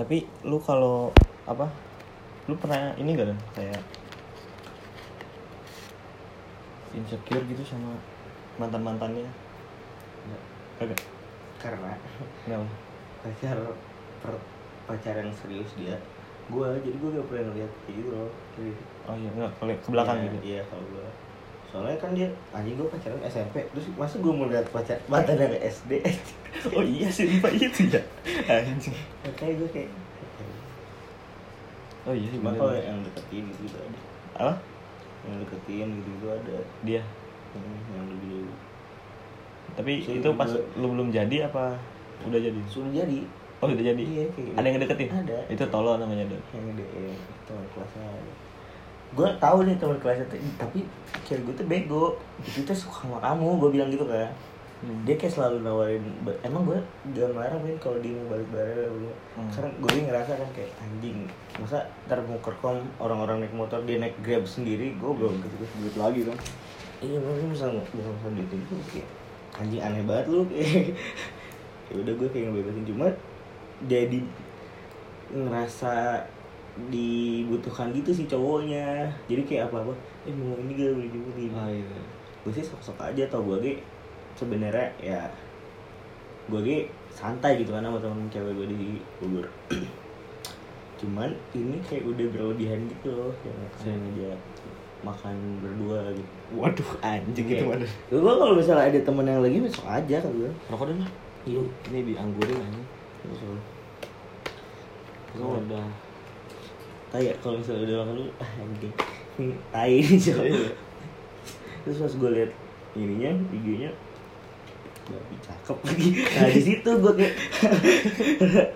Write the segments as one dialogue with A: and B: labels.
A: tapi lu kalau apa lu pernah ini gak Dan? kayak insecure gitu sama mantan mantannya Kagak.
B: karena
A: Kenapa?
B: pacar per, pacaran serius dia gue jadi gue gak pernah ngeliat kayak gitu loh.
A: Oh iya, enggak, kalau ke belakang
B: Iya,
A: gitu.
B: iya kalau gue soalnya kan dia anjing gue pacaran SMP terus masa gue mau lihat pacar mantan dari SD
A: Oh iya sih, Pak itu ya. Anjing.
B: makanya gue kayak
A: Oh iya sih,
B: kalau yang deketin gitu, gitu ada
A: Apa?
B: yang deketin gitu gitu ada
A: Dia.
B: Hmm, yang lebih dulu
A: Tapi
B: So,
A: itu pas
B: gua-
A: lu belum jadi apa udah jadi?
B: sudah jadi
A: Oh udah jadi?
B: Iya, kayak
A: Ada yang ngedeketin?
B: Ada.
A: Itu tolo namanya Dan.
B: yang gede yang teman kelasnya ada gue tahu nih teman kelasnya tuh tapi cewek gue tuh bego itu tuh suka sama kamu gue bilang gitu kan
A: Hmm.
B: dia kayak selalu nawarin emang gue gak ngelarang kan kalau dia mau balik bareng gitu.
A: Hmm.
B: karena gue ngerasa kan kayak anjing masa ntar mau kerkom orang-orang naik motor dia naik grab sendiri gue belum gitu
A: Duit lagi kan.
B: iya mungkin bisa bisa bisa duit itu kayak anjing aneh banget lu ya udah gue kayak ngebebasin cuma jadi ngerasa dibutuhkan gitu sih cowoknya. Jadi kayak apa apa eh mau ini gak boleh gini
A: Ah iya.
B: gue sih sok sok aja tau gue ge sebenarnya ya gue ge santai gitu kan sama temen cewek gue di Bogor. Cuman ini kayak udah berlebihan gitu loh yang saya ngajak makan berdua gitu.
A: Waduh, anjing
B: Kayak-
A: itu mana?
B: gue kalau misalnya ada temen yang lagi besok aja kan gue
A: Rokok Dan lah.
B: iya.
A: Ini dianggurin anjing.
B: besok
A: udah
B: kayak kalau misalnya udah makan lu ah anjing ini tai
A: Iya.
B: terus pas gue liat ininya IG-nya babi cakep lagi nah di situ gue kayak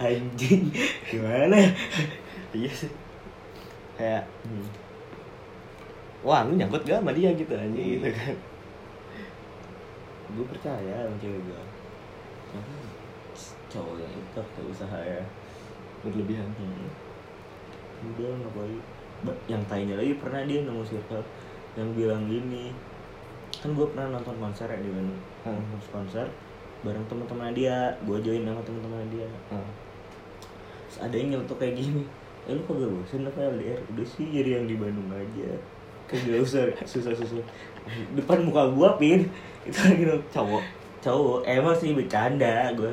B: anjing gimana
A: Iya sih. Kayak hmm. Wah, lu nyangkut gak sama dia gitu anjing gitu kan.
B: gue percaya sama cewek gue cowok yang itu tuh usaha ya
A: Berlebihan.
B: hmm. Udah ngapain Ba- yang tanya lagi pernah dia nemu circle yang bilang gini kan gue pernah nonton konser ya di Bandung
A: Hmm.
B: nonton konser bareng teman-teman dia. Gue join sama teman-teman dia.
A: Hmm.
B: Terus ada yang nyeletuk kayak gini eh lu kagak bosen apa LDR udah sih jadi yang di Bandung aja. Kagak usah susah-susah depan muka gua pin. Itu lagi dong.
A: Cowok.
B: cowok emang sih bercanda. Gua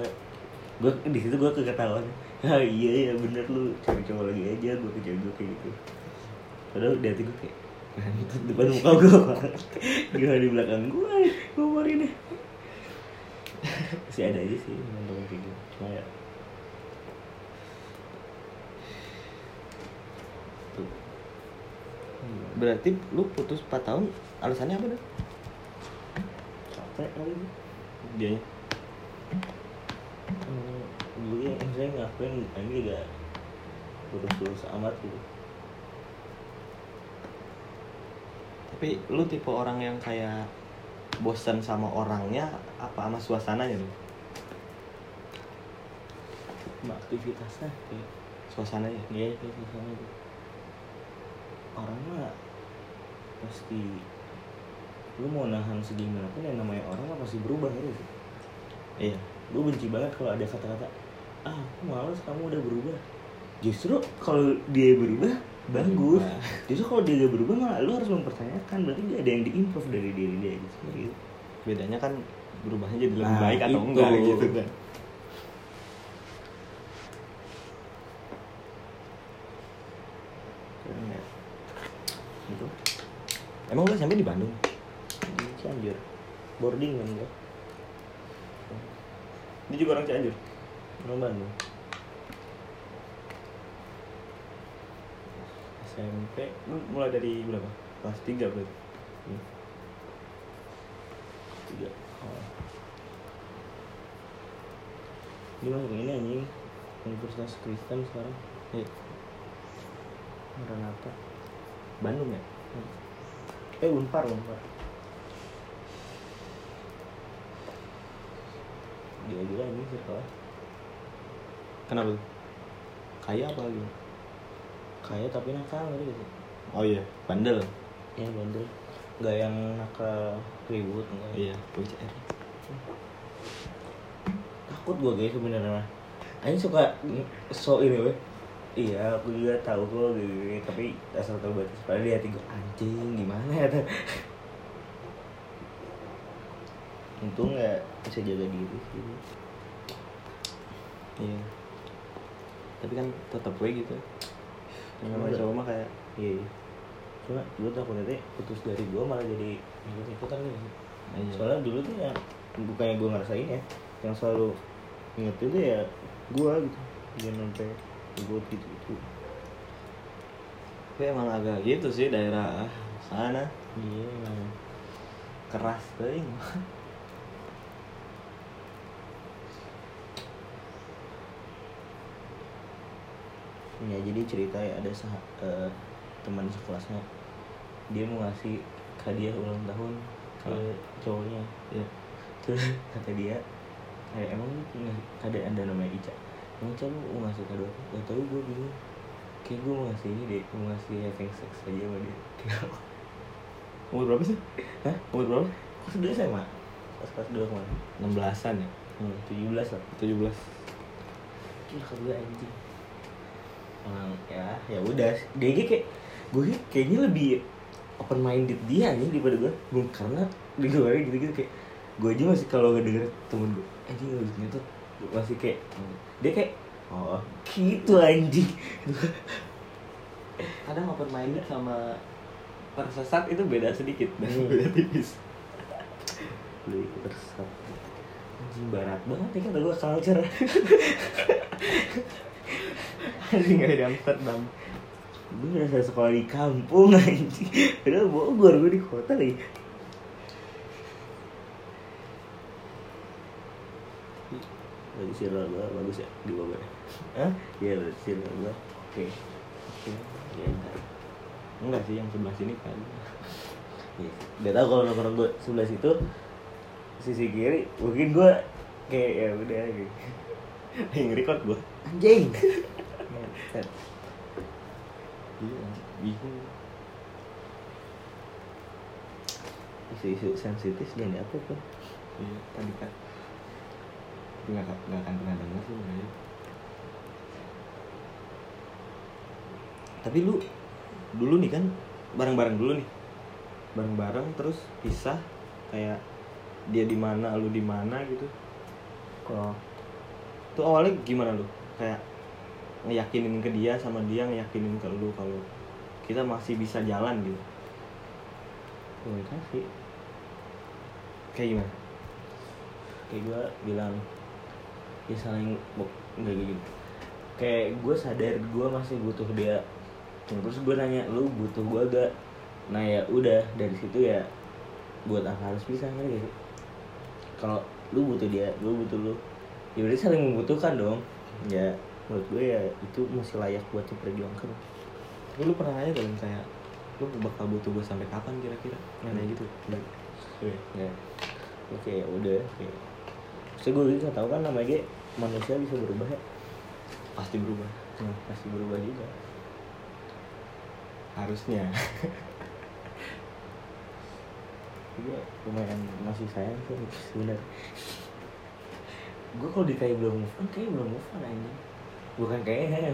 B: gua di situ gua keketahuan ah iya ya bener lu. Cari cowok lagi aja gua kerja gua kayak gitu. Padahal di hati gua kayak "Ngentot depan muka gua gua di belakang gua? Ngomongin deh. Masih ada aja sih teman-teman kayak gitu. Cuma ya. Tuh.
A: Berarti lu putus 4 tahun alasannya apa dah?
B: capek kali. Ini
A: Dia
B: hmm, gue yang saya ngapain ini gak lurus-lurus amat gitu
A: Tapi lu tipe orang yang kayak bosan sama orangnya apa sama suasananya lu?
B: sama aktivitasnya kayak
A: Suasananya.
B: ya kayak misalnya gitu orang mah pasti lu mau nahan segimana pun yang namanya orang mah pasti berubah gitu sih
A: Iya.
B: Gue benci banget kalau ada kata-kata ah aku males kamu udah berubah justru kalau dia berubah bagus
A: Berubah.
B: justru kalau dia gak berubah malah lu harus mempertanyakan berarti gak ada yang diimprove dari diri dia gitu gitu
A: Bedanya kan berubahnya jadi lebih
B: Nah,
A: baik atau
B: itu.
A: enggak gitu kan.
B: ya
A: Emang lu sampai di Bandung?
B: di Cianjur boarding kan gua
A: Dia juga orang Cianjur.
B: orang Bandung SMP
A: mulai dari berapa? Kelas 3 berarti.
B: hmm. tiga oh. dia masuk ini anjing Universitas Kristen sekarang
A: Iya.
B: Renata
A: Bandung ya?
B: eh Unpar Unpar gila gila ini sekolah
A: Kenapa? Kaya apa lagi?
B: kaya tapi nakal gitu
A: Oh iya, bandel.
B: ya bandel nggak yang nakal ribut enggak
A: Iya, UCR.
B: takut gue guys sebenarnya Aing suka so ini weh Iya, aku juga tahu kok gitu, gitu. tapi asal tahu batas padahal di hati gue anjing gimana ya. Untung ya bisa jaga diri sih.
A: iya tapi kan tetap gue gitu yang namanya cowok mah kayak
B: Iya. iya. Cuma gue takutnya teh putus dari gue malah jadi ikut-ikutan gitu.
A: Iya.
B: Soalnya dulu tuh yang bukannya gue ngerasain ya, yang selalu inget itu ya gue gitu. Jangan sampai gue gitu gitu.
A: tapi emang agak gitu sih daerah sana
B: Iya. emang.
A: keras tuh
B: Ya jadi cerita ya ada sah eh, teman sekelasnya. Dia mau ngasih hadiah ulang tahun ke
A: Oh.
B: cowoknya.
A: Ya.
B: Terus kata dia kayak emang lu punya ada anda namanya Ica? Emang Ica lu mau ngasih kado apa? Gak tau gue bingung. Kayak gue mau ngasih ini deh mau ngasih having sex aja sama dia.
A: Umur berapa sih?
B: Hah?
A: Umur berapa?
B: Kelas dua SMA pas kelas dua kemarin.
A: Enam belasan ya?
B: Hmm, tujuh belas lah.
A: Tujuh belas.
B: Ke gue anjing Emang ya ya udah. Dia kayak gue kayaknya lebih open minded dia nih daripada gue. Gue karena di luar gitu gitu kayak gue aja masih kalau nggak denger temen gue anjing lu gitu masih kayak dia kayak oh gitu anjing.
A: Kadang open minded sama tersesat itu beda sedikit.
B: Hmm.
A: beda tipis.
B: Lu bersat anjing barat banget ya kata gue culture
A: anjing kayak di Amsterdam.
B: Gue udah sekolah di kampung anjing. Padahal Bogor gue di kota lagi. Lagi sirloin gue bagus ya di Bogor ya? Hah? Iya lagi sirloin gue Oke. Oke. Ya entar
A: enggak sih yang sebelah sini kan.
B: Iya. Gak tau kalau nongkrong gue sebelah situ Sisi kiri mungkin gue Kayak ya udah gitu
A: yang record gua.
B: Anjing
A: iya bingung.
B: Isu-isu sensitif dan apa tuh
A: iya tadi kan. Nggak nggak akan pernah dengar sih sebenarnya. Tapi lu dulu nih kan bareng-bareng dulu nih. Bareng-bareng terus pisah kayak dia di mana lu di mana gitu.
B: Oh
A: tuh awalnya gimana lu? Kayak ngeyakinin ke dia sama dia ngeyakinin ke lu kalau kita masih bisa jalan gitu.
B: Komunikasi
A: kayak gimana?
B: Kayak gue bilang ya saling nggak gitu. Kayak gue sadar gue masih butuh dia. Terus gue nanya lu butuh gue gak nah ya udah dari situ ya buat apa harus bisa gak sih? Kalau lu butuh dia gue butuh lu. Ya berarti saling membutuhkan dong. Ya menurut gue ya itu masih layak buat diperjuangkan.
A: Tapi lu pernah nanya kan kayak lu bakal butuh gue sampai kapan kira-kira? Nanya gitu
B: ya. Oke ya udah oke. Terus gue juga tahu kan namanya manusia bisa berubah ya?
A: Pasti berubah.
B: Nah, pasti berubah juga.
A: Harusnya.
B: Iya, lumayan masih sayang sih sebenarnya. Gue kalau ditanya belum move on, kayaknya belum move on aja. Bukan kayaknya,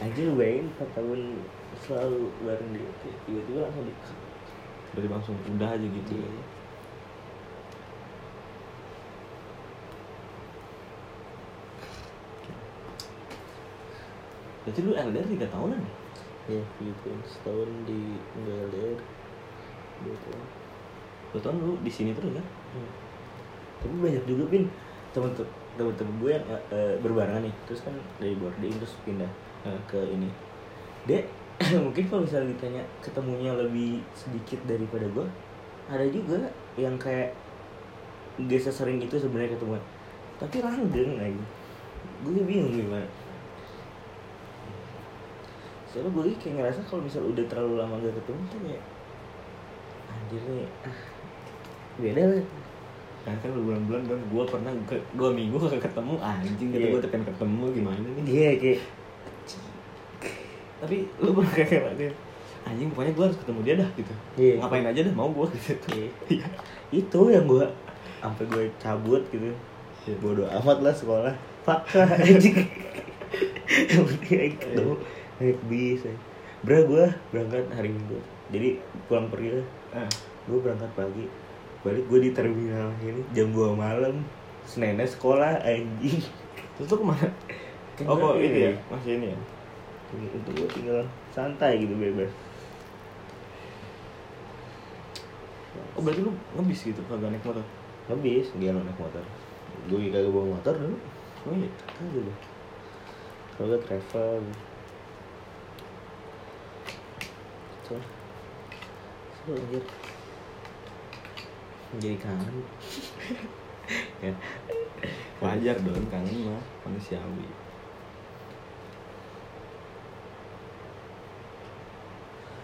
B: aja lu bayangin 4 tahun selalu bareng dia, tiba-tiba langsung di
A: dari langsung udah aja gitu
B: Iya.
A: berarti lu LDR tiga tahunan ya?
B: Ya, Filipina setahun di LDR dua tahun.
A: dua tahun lu di sini terus kan?
B: Hmm. Tapi banyak juga pin temen temen-temen gue yang eh, berbarengan nih, terus kan dari boarding terus pindah eh, ke ini. Dek, mungkin kalau misalnya ditanya ketemunya lebih sedikit daripada gue, ada juga yang kayak gak sesering itu sebenarnya ketemu. Tapi langgeng lagi. Gue bingung gimana. Soalnya gue kayak ngerasa kalau misalnya udah terlalu lama gak ketemu tuh kayak anjir nih ah beda lah
A: kan kan berbulan-bulan kan gua pernah ke, dua minggu gak ketemu. Anjing kata
B: Iya.
A: gua tekan ketemu gimana nih?
B: Iya kayak
A: tapi lu pernah kayak kayak dia anjing pokoknya gua harus ketemu dia dah gitu.
B: Iya.
A: ngapain aja dah mau gua gitu.
B: Iya. itu yang gue sampai gue cabut gitu.
A: Iya.
B: bodoh amat lah sekolah. Fuck anjing yang penting ketemu naik bis aja. bra gue berangkat hari minggu. Jadi pulang pergi lah.
A: Eh,
B: gue berangkat pagi balik gue di terminal ini jam 2 malam. Seninnya sekolah anjing.
A: Terus tuh ke mana? Oh kok itu ya? masih ini ya?
B: Untuk gue tinggal santai gitu bebas.
A: Oh berarti lu ngebis gitu? Kagak naik motor?
B: Habis dia naik motor. Gue kagak bawa motor dulu
A: oh iya?
B: Kagak deh. Kalau travel. So so anjir jadi kangen. Ya.
A: Wajar dong kangen mah manusiawi.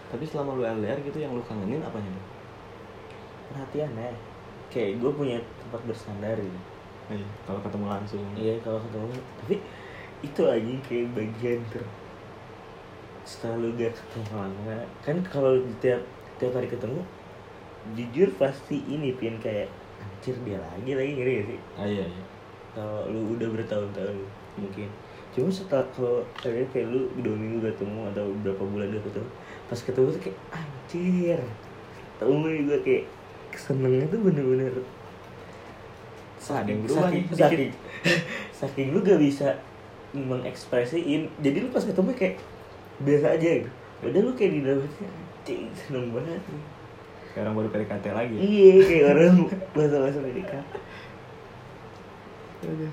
A: Tapi selama lu LDR gitu yang lu kangenin apanya tuh
B: perhatian ya kayak gue punya tempat bersandar gitu
A: Iya, kalau ketemu langsung.
B: Iya kalau ketemu tapi itu lagi kayak bagian ter setelah lu gak ketemu lama kan kalau tiap tiap hari ketemu jujur pasti ini pin kayak anjir dia lagi lagi ngeri gak sih?
A: Ah iya iya.
B: Kalau lu udah bertahun-tahun mungkin. Cuma setelah kalau kayak kayak lu dua minggu gak ketemu atau berapa bulan gak ketemu pas ketemu tuh kayak anjir. Gak gue kayak senengnya tuh bener-bener
A: yang berubah.
B: saking, saking, saking. lu gak bisa mengekspresiin. Jadi lu pas ketemu kayak biasa aja gitu. Udah lu kayak di dalam hati anjing seneng banget nih
A: kayak orang baru PDKT lagi. Ya?
B: iya kayak orang bahasa-bahasa mereka Aduh.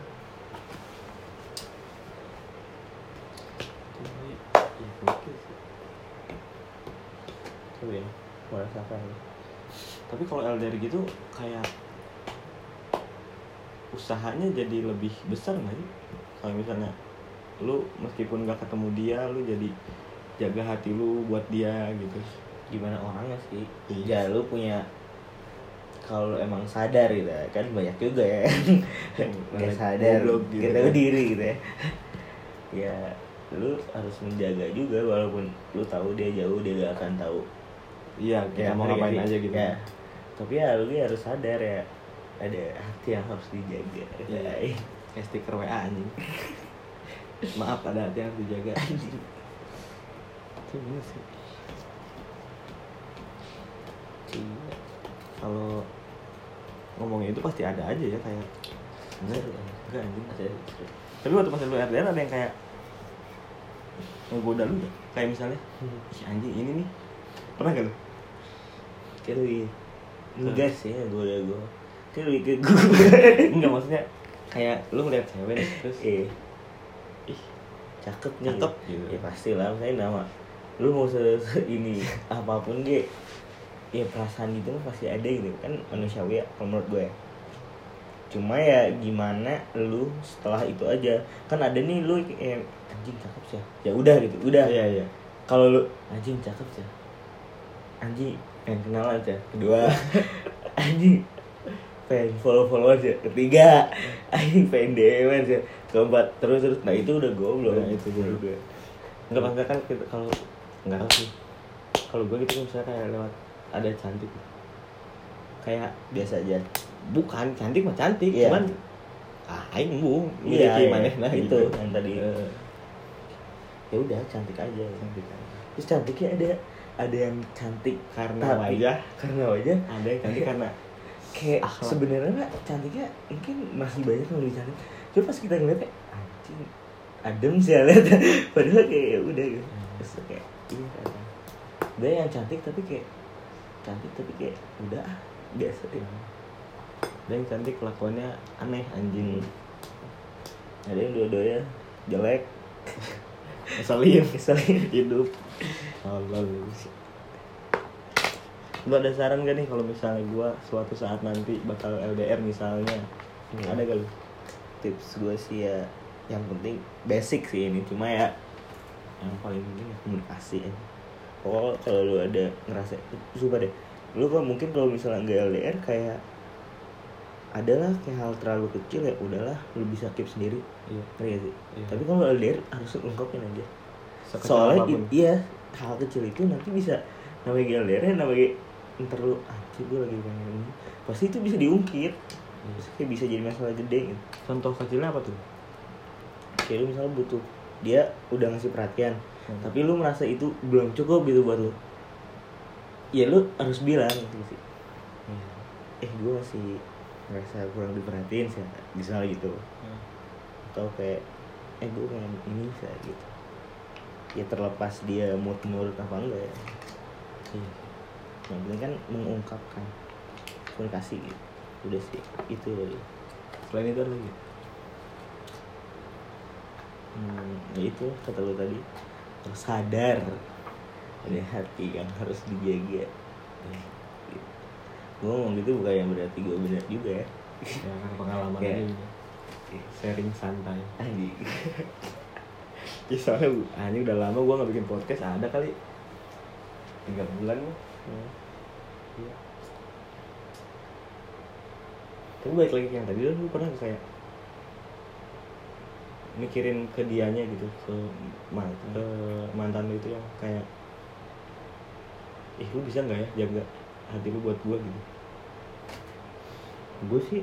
A: Iya,
B: ya
A: tapi kalau LDR gitu kayak usahanya jadi lebih besar nggak sih? Kalau misalnya lu meskipun gak ketemu dia lu jadi jaga hati lu buat dia gitu
B: gimana orangnya sih
A: Iya.
B: ya lu punya kalau emang sadar gitu ya, kan banyak juga ya nggak sadar
A: gitu
B: kita
A: kan.
B: diri gitu ya ya lu harus menjaga juga walaupun lu tahu dia jauh dia gak akan tahu
A: iya kita mau
B: ngerti
A: ngapain aja gitu
B: ya. tapi ya lu harus sadar ya ada hati yang harus dijaga. Ya.
A: stiker WA anjing maaf ada hati yang harus dijaga
B: Anjing.
A: itu sih
B: Iya.
A: kalau ngomongin itu pasti ada aja ya kayak enggak enggak anjing
B: Ada.
A: tapi waktu pas lu LDR ada yang kayak ngegoda lu kayak misalnya ih anjing ini nih. Pernah gak lu?
B: kayak lebih enggak sih ya gue kayak lebih ke gue
A: enggak maksudnya kayak lu ngeliat cewek terus
B: eh
A: ih
B: cakep nih.
A: Cakep, gitu.
B: ya pasti lah misalnya nama. Lu mau se, se- ini apa pun dia ya perasaan gitu mah pasti ada gitu. Kan manusiawi ya kalau menurut gue ya. Cuma ya gimana lu setelah itu aja. Kan ada nih lu eh, anjing cakep sih ya. Udah gitu udah.
A: Iya iya.
B: Kalau lu anjing cakep sih anjing pengen kenalan aja kedua. Anjing pengen follow follow aja ketiga. Anjing pengen DM aja keempat. Terus terus. Nah itu udah goblok.
A: Nah, itu gue.
B: gue.
A: Enggak maksudnya kan kalau enggak tahu sih. Kalau gue gitu kan misalnya kayak lewat ada cantik. Kayak
B: biasa aja.
A: Bukan cantik mah cantik,
B: Iya.
A: cuman ah aing bu,
B: iya
A: miliki
B: iya.
A: maneh nah
B: itu
A: gitu.
B: yang tadi.
A: Eh,
B: ya udah cantik aja.
A: Cantik aja.
B: terus cantiknya ada ada yang cantik
A: Karena
B: tapi-
A: wajah,
B: karena wajah.
A: Ada yang cantik karena
B: kayak sebenarnya cantiknya mungkin masih banyak yang lebih cantik. Cuma pas kita ngeliatnya anjing adem sih ya lihat. Padahal kayak ya udah gitu. Terus kayak iya ada yang cantik tapi kayak cantik tapi kayak udah ah, biasa ya.
A: ada yang cantik kelakuannya aneh anjing.
B: ada yang dua-duanya jelek
A: Ngeselin,
B: keselin
A: hidup. Allah Lu ada saran gak nih kalau misalnya gua suatu saat nanti bakal LDR misalnya?
B: Hmm.
A: Ada gak lu?
B: tips gue sih ya yang penting basic sih ini cuma ya yang paling penting ya komunikasi ya. Oh kalau lu ada ngerasa coba deh lu kan mungkin kalau misalnya nggak LDR kayak adalah kayak hal terlalu kecil ya udahlah lu bisa keep sendiri
A: Iya.
B: gak sih
A: Iya.
B: tapi kalau LDR harus ungkapin aja
A: Sekecil
B: soalnya
A: apa pun.
B: i- iya hal kecil itu nanti bisa namanya LDR ya namanya ntar lu anjir gue lagi pengen ini pasti itu bisa diungkit
A: Iya.
B: Terus kayak bisa jadi masalah gede gitu
A: Contoh kecilnya apa tuh?
B: kayak lu misalnya butuh dia udah ngasih perhatian
A: Hmm.
B: tapi lu merasa itu belum cukup gitu buat lu ya lu harus bilang gitu sih
A: Iya.
B: eh gue masih merasa kurang diperhatiin sih misalnya gitu
A: Hmm.
B: atau kayak eh gue pengen ini sih gitu ya terlepas dia mood nurut apa enggak ya
A: Iya.
B: yang penting kan mengungkapkan komunikasi gitu udah sih itu dari
A: Selain itu ada lagi.
B: hmm, ya itu kata lu tadi harus sadar ada hati yang harus dijaga gitu. gue ngomong gitu bukan yang berarti gue benar juga ya
A: Ya kan pengalaman
B: Kayak-
A: aja gitu. Sharing santai.
B: anjing
A: Ya soalnya ini udah lama gue gak bikin podcast ada kali tiga bulan mah.
B: Hmm.
A: Iya. Tapi balik lagi yang tadi lu pernah nggak kayak mikirin ke dianya gitu ke man- ke mantan itu yang kayak ih lu bisa nggak ya jaga hati lu buat gue gitu.
B: Gue sih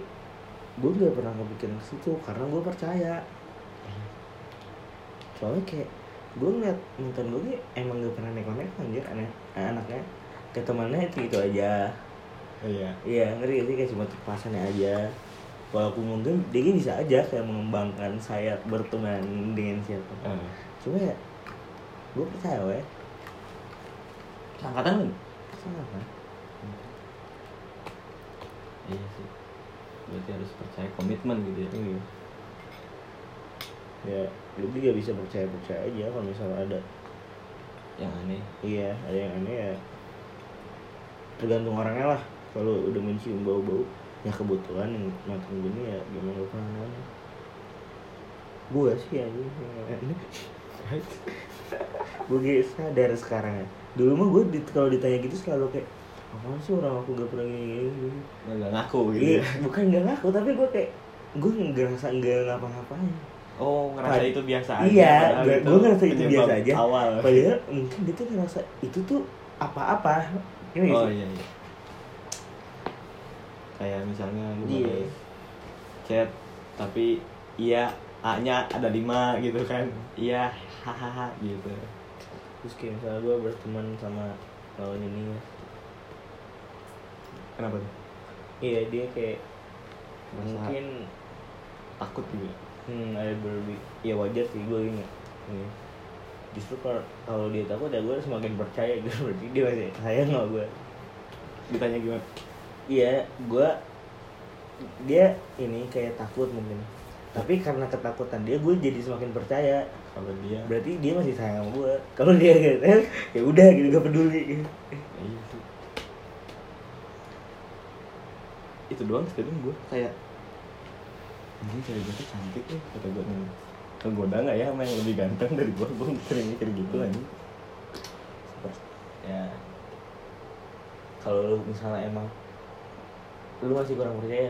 B: gue nggak pernah kepikiran ke situ karena gue percaya. Soalnya kayak gue ngeliat mantan gue nih emang gak pernah neko-neko anjir aneh anaknya. Ke temannya itu itu aja.
A: Oh, iya.
B: Iya ngerti gak sih kayak cuma pasannya aja walaupun mungkin dia bisa aja kayak mengembangkan saya berteman dengan siapa.
A: Ah.
B: cuma ya gue percaya weh
A: angkatan lu
B: kan
A: iya sih. Berarti harus percaya komitmen gitu ya.
B: Iya. Ya lu juga bisa percaya percaya aja kalau misalnya ada.
A: Yang aneh.
B: Iya, ada yang aneh ya. Tergantung orangnya lah. Kalau udah mencium bau-bau, ya kebetulan yang makan gini ya gimana gak pernah namanya. Gue sih aja Gue kayak sadar sekarang ya. Dulu mah gue kalau ditanya gitu selalu kayak apa sih orang aku gak pernah gini gini,
A: nggak ngaku gitu
B: Iya,
A: ya.
B: bukan gak ngaku tapi gue kayak gue ngerasa nggak ngapa-ngapain.
A: oh ngerasa
B: Pad-
A: itu biasa aja
B: Iya, gue, gue ngerasa itu biasa aja.
A: awal
B: Padahal mungkin dia tuh ngerasa itu tuh apa-apa. Ini
A: oh iya iya kayak misalnya lu
B: Iya.
A: pakai chat tapi iya a nya ada lima gitu kan iya hahaha gitu
B: Terus kayak misalnya gue berteman sama lawan ini ya.
A: kenapa tuh
B: Iya dia kayak
A: Merasa
B: mungkin
A: takut gitu
B: hmm, ada berlebih. Ya wajar sih gue ini. Iya. Justru kalau kalau dia takut ya gue semakin percaya gitu berarti dia masih sayang sama gue.
A: ditanya gimana
B: Iya gue dia ini kayak takut mungkin. Tapi karena ketakutan dia gue jadi semakin percaya.
A: kalau dia
B: Berarti dia masih sayang sama gue. Kalau dia gitu ya udah gitu gak peduli. Gitu.
A: iya sih itu doang statement gue kayak ini cewek gue tuh cantik nih kata gue nih kegoda nggak ya sama yang lebih ganteng dari gue gue sering mikir gitu aja
B: ya kalau lu misalnya emang lu masih kurang percaya.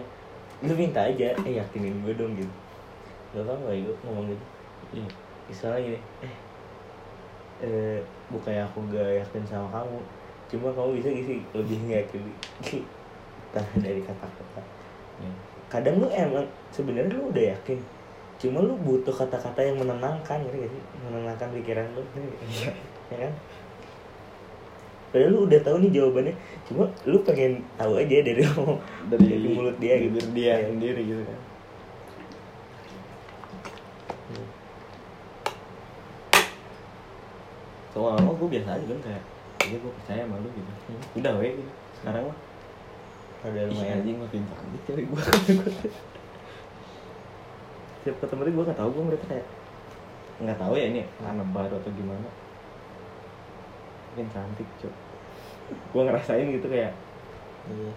B: Lu minta aja eh yakinin gue dong gitu. Gak apa nggak gue ngomong gitu.
A: Iya.
B: Misalnya gini eh eh bukannya aku gak yakin sama kamu cuma kamu bisa gak sih lebih yakin entah dari kata-kata.
A: Iya.
B: Kadang lu emang sebenarnya lu udah yakin cuma lu butuh kata-kata yang menenangkan gak sih? Menenangkan pikiran lu
A: iya.
B: Ya kan padahal lu udah tahu nih jawabannya. Cuma lu pengen tahu aja dari
A: dari,
B: dari mulut dia gitu.
A: bibir dia
B: Iya.
A: sendiri gitu kan. Soal lama gue biasa aja kan kayak iya gue percaya sama lu gitu.
B: Hmm.
A: udah weh gitu. Sekarang mah.
B: Ada lumayan.
A: anjing makin cantik cewek gue tiap ketemu dia gue gak tau gue mereka kayak nggak tahu ya ini karena baru atau gimana makin cantik cok gue ngerasain gitu kayak
B: iya.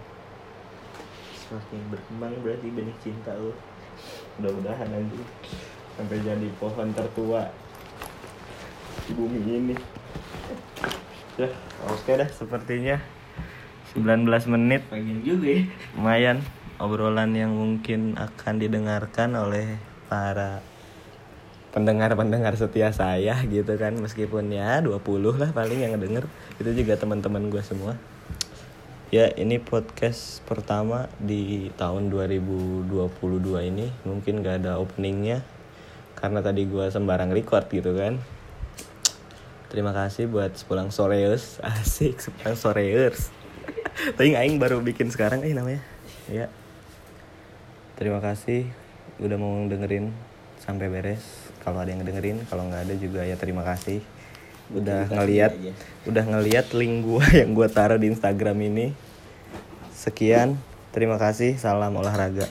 B: Semakin berkembang berarti benih cinta lu.
A: Mudah-mudahan nanti sampai jadi pohon tertua di bumi ini. Ya oke dah sepertinya 19 menit.
B: Pengen juga ya.
A: Lumayan obrolan yang mungkin akan didengarkan oleh para pendengar-pendengar setia saya gitu kan. Meskipun ya 20 lah paling yang denger itu juga teman-teman gue semua. Ya ini podcast pertama di tahun 2022 ini. Mungkin gak ada openingnya karena tadi gua sembarang record gitu kan. Terima kasih buat sepulang soreus. Asik sepulang soreus. Tadi aing baru bikin sekarang eh namanya. Ya. Terima kasih udah mau dengerin. Sampai beres kalau ada yang dengerin kalau nggak ada juga ya terima kasih. Udah ngeliat
B: aja.
A: udah ngeliat link gua yang gua taruh di Instagram ini. Sekian terima kasih salam olahraga